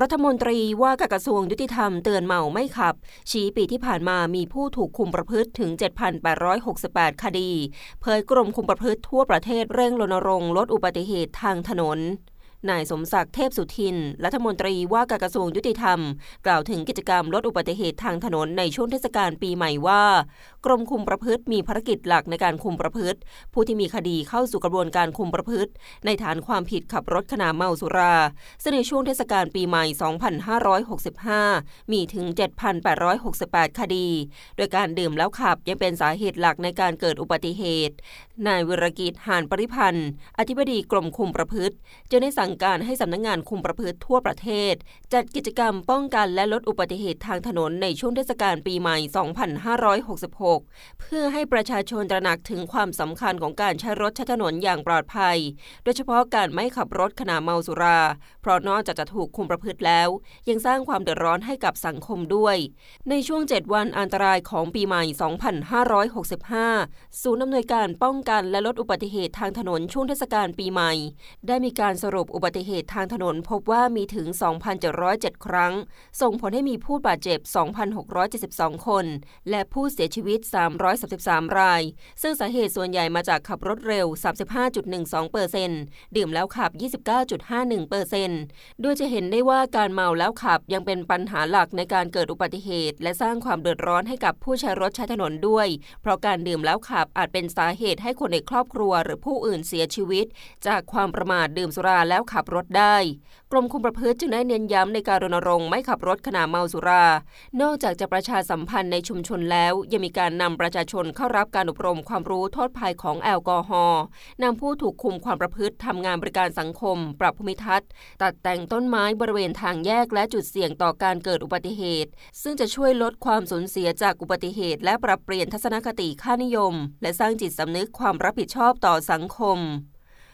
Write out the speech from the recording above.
รัฐมนตรีว่าการกระทรวงยุติธรรมเตือนเมาไม่ขับ ชี้ปีที่ผ่านมามีผู้ถูกคุมประพฤติถึง 7,868 คดี เผยกรมคุมประพฤติทั่วประเทศเร่งรณรงค์ลดอุบัติเหตุทางถนน นายสมศักดิ์เทพสุทิน รัฐมนตรีว่าการกระทรวงยุติธรรม กล่าวถึงกิจกรรมลดอุบัติเหตุทางถนนในช่วงเทศกาลปีใหม่ว่า กรมคุมประพฤติมีภารกิจหลักในการคุมประพฤติ ผู้ที่มีคดีเข้าสู่กระบวนการคุมประพฤติ ในฐานความผิดขับรถขณะเมาสุรา ซึ่งในช่วงเทศกาลปีใหม่ 2565 มีถึง 7,868 คดี โดยการดื่มแล้วขับยังเป็นสาเหตุหลักในการเกิดอุบัติเหตุ นายวิรกิจหานปริพันธ์ อธิบดีกรมคุมประพฤติจะได้สั่งการให้สำนักงงานคุมประพฤติทั่วประเทศ จัดกิจกรรมป้องกันและลดอุบัติเหตุทางถนนในช่วงเทศกาลปีใหม่ 2566 เพื่อให้ประชาชนตระหนักถึงความสำคัญของการใช้รถใช้ถนนอย่างปลอดภัย โดยเฉพาะการไม่ขับรถขณะเมาสุรา เพราะนอกจากจะถูกคุมประพฤติแล้ว ยังสร้างความเดือดร้อนให้กับสังคมด้วย ในช่วง 7 วันอันตรายของปีใหม่ 2565 ศูนย์อำนวยการป้องกันและลดอุบัติเหตุทางถนนช่วงเทศกาลปีใหม่ ได้มีการสรุปอุบัติเหตุทางถนนพบว่ามีถึง 2,707 ครั้ง ส่งผลให้มีผู้บาดเจ็บ 2,672 คน และผู้เสียชีวิต 333 ราย ซึ่งสาเหตุส่วนใหญ่มาจากขับรถเร็ว 35.12เปอร์เซนต์ดื่มแล้วขับ 29.51เปอร์เซนต์โดยจะเห็นได้ว่าการเมาแล้วขับยังเป็นปัญหาหลักในการเกิดอุบัติเหตุ และสร้างความเดือดร้อนให้กับผู้ใช้รถใช้ถนนด้วย เพราะการดื่มแล้วขับอาจเป็นสาเหตุให้คนในครอบครัว หรือผู้อื่นเสียชีวิต จากความประมาทดื่มสุราแล้วขับรถได้ กรมคุมประพฤติจึงได้เน้นย้ำในการรณรงค์ไม่ขับรถขณะเมาสุรา นอกจากจะประชาสัมพันธ์ในชุมชนแล้ว ยังมีการนำประชาชนเข้ารับการอบรมความรู้โทษภัยของแอลกอฮอล์นำผู้ถูกคุมความประพฤติทำงานบริการสังคม ปรับภูมิทัศน์ ตัดแต่งต้นไม้บริเวณทางแยกและจุดเสี่ยงต่อการเกิดอุบัติเหตุ ซึ่งจะช่วยลดความสูญเสียจากอุบัติเหตุ และปรับเปลี่ยนทัศนคติค่านิยม และสร้างจิตสำนึกความรับผิดชอบต่อสังคม